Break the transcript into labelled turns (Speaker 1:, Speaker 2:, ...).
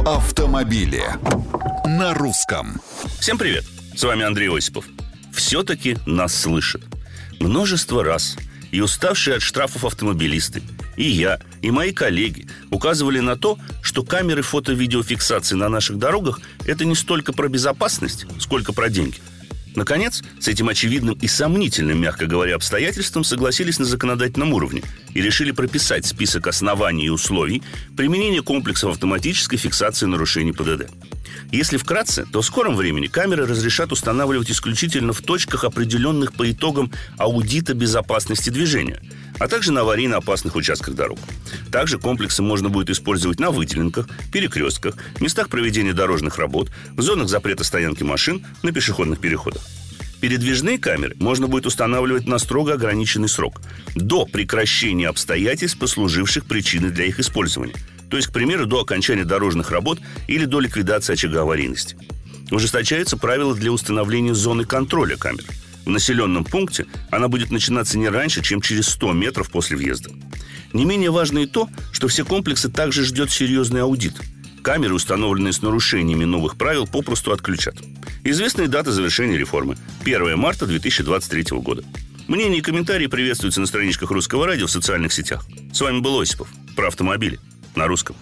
Speaker 1: Про автомобили на русском.
Speaker 2: Всем привет! С вами Андрей Осипов. Все-таки нас слышат. Множество раз. И уставшие от штрафов автомобилисты, и я, и мои коллеги указывали на то, что камеры фото-видеофиксации на наших дорогах – это не столько про безопасность, сколько про деньги – Наконец, с этим очевидным и сомнительным, мягко говоря, обстоятельством согласились на законодательном уровне и решили прописать список оснований и условий применения комплексов автоматической фиксации нарушений ПДД. Если вкратце, то в скором времени камеры разрешат устанавливать исключительно в точках, определенных по итогам аудита безопасности движения, а также на аварийно опасных участках дорог. Также комплексы можно будет использовать на выделенках, перекрестках, местах проведения дорожных работ, в зонах запрета стоянки машин, на пешеходных переходах. Передвижные камеры можно будет устанавливать на строго ограниченный срок, до прекращения обстоятельств, послуживших причиной для их использования – то есть, к примеру, до окончания дорожных работ или до ликвидации очага аварийности. Ужесточаются правила для установления зоны контроля камер. В населенном пункте она будет начинаться не раньше, чем через 100 метров после въезда. Не менее важно и то, что все комплексы также ждет серьезный аудит. Камеры, установленные с нарушениями новых правил, попросту отключат. Известные даты завершения реформы – 1 марта 2023 года. Мнения и комментарии приветствуются на страничках Русского радио в социальных сетях. С вами был Осипов. Про автомобили на русском.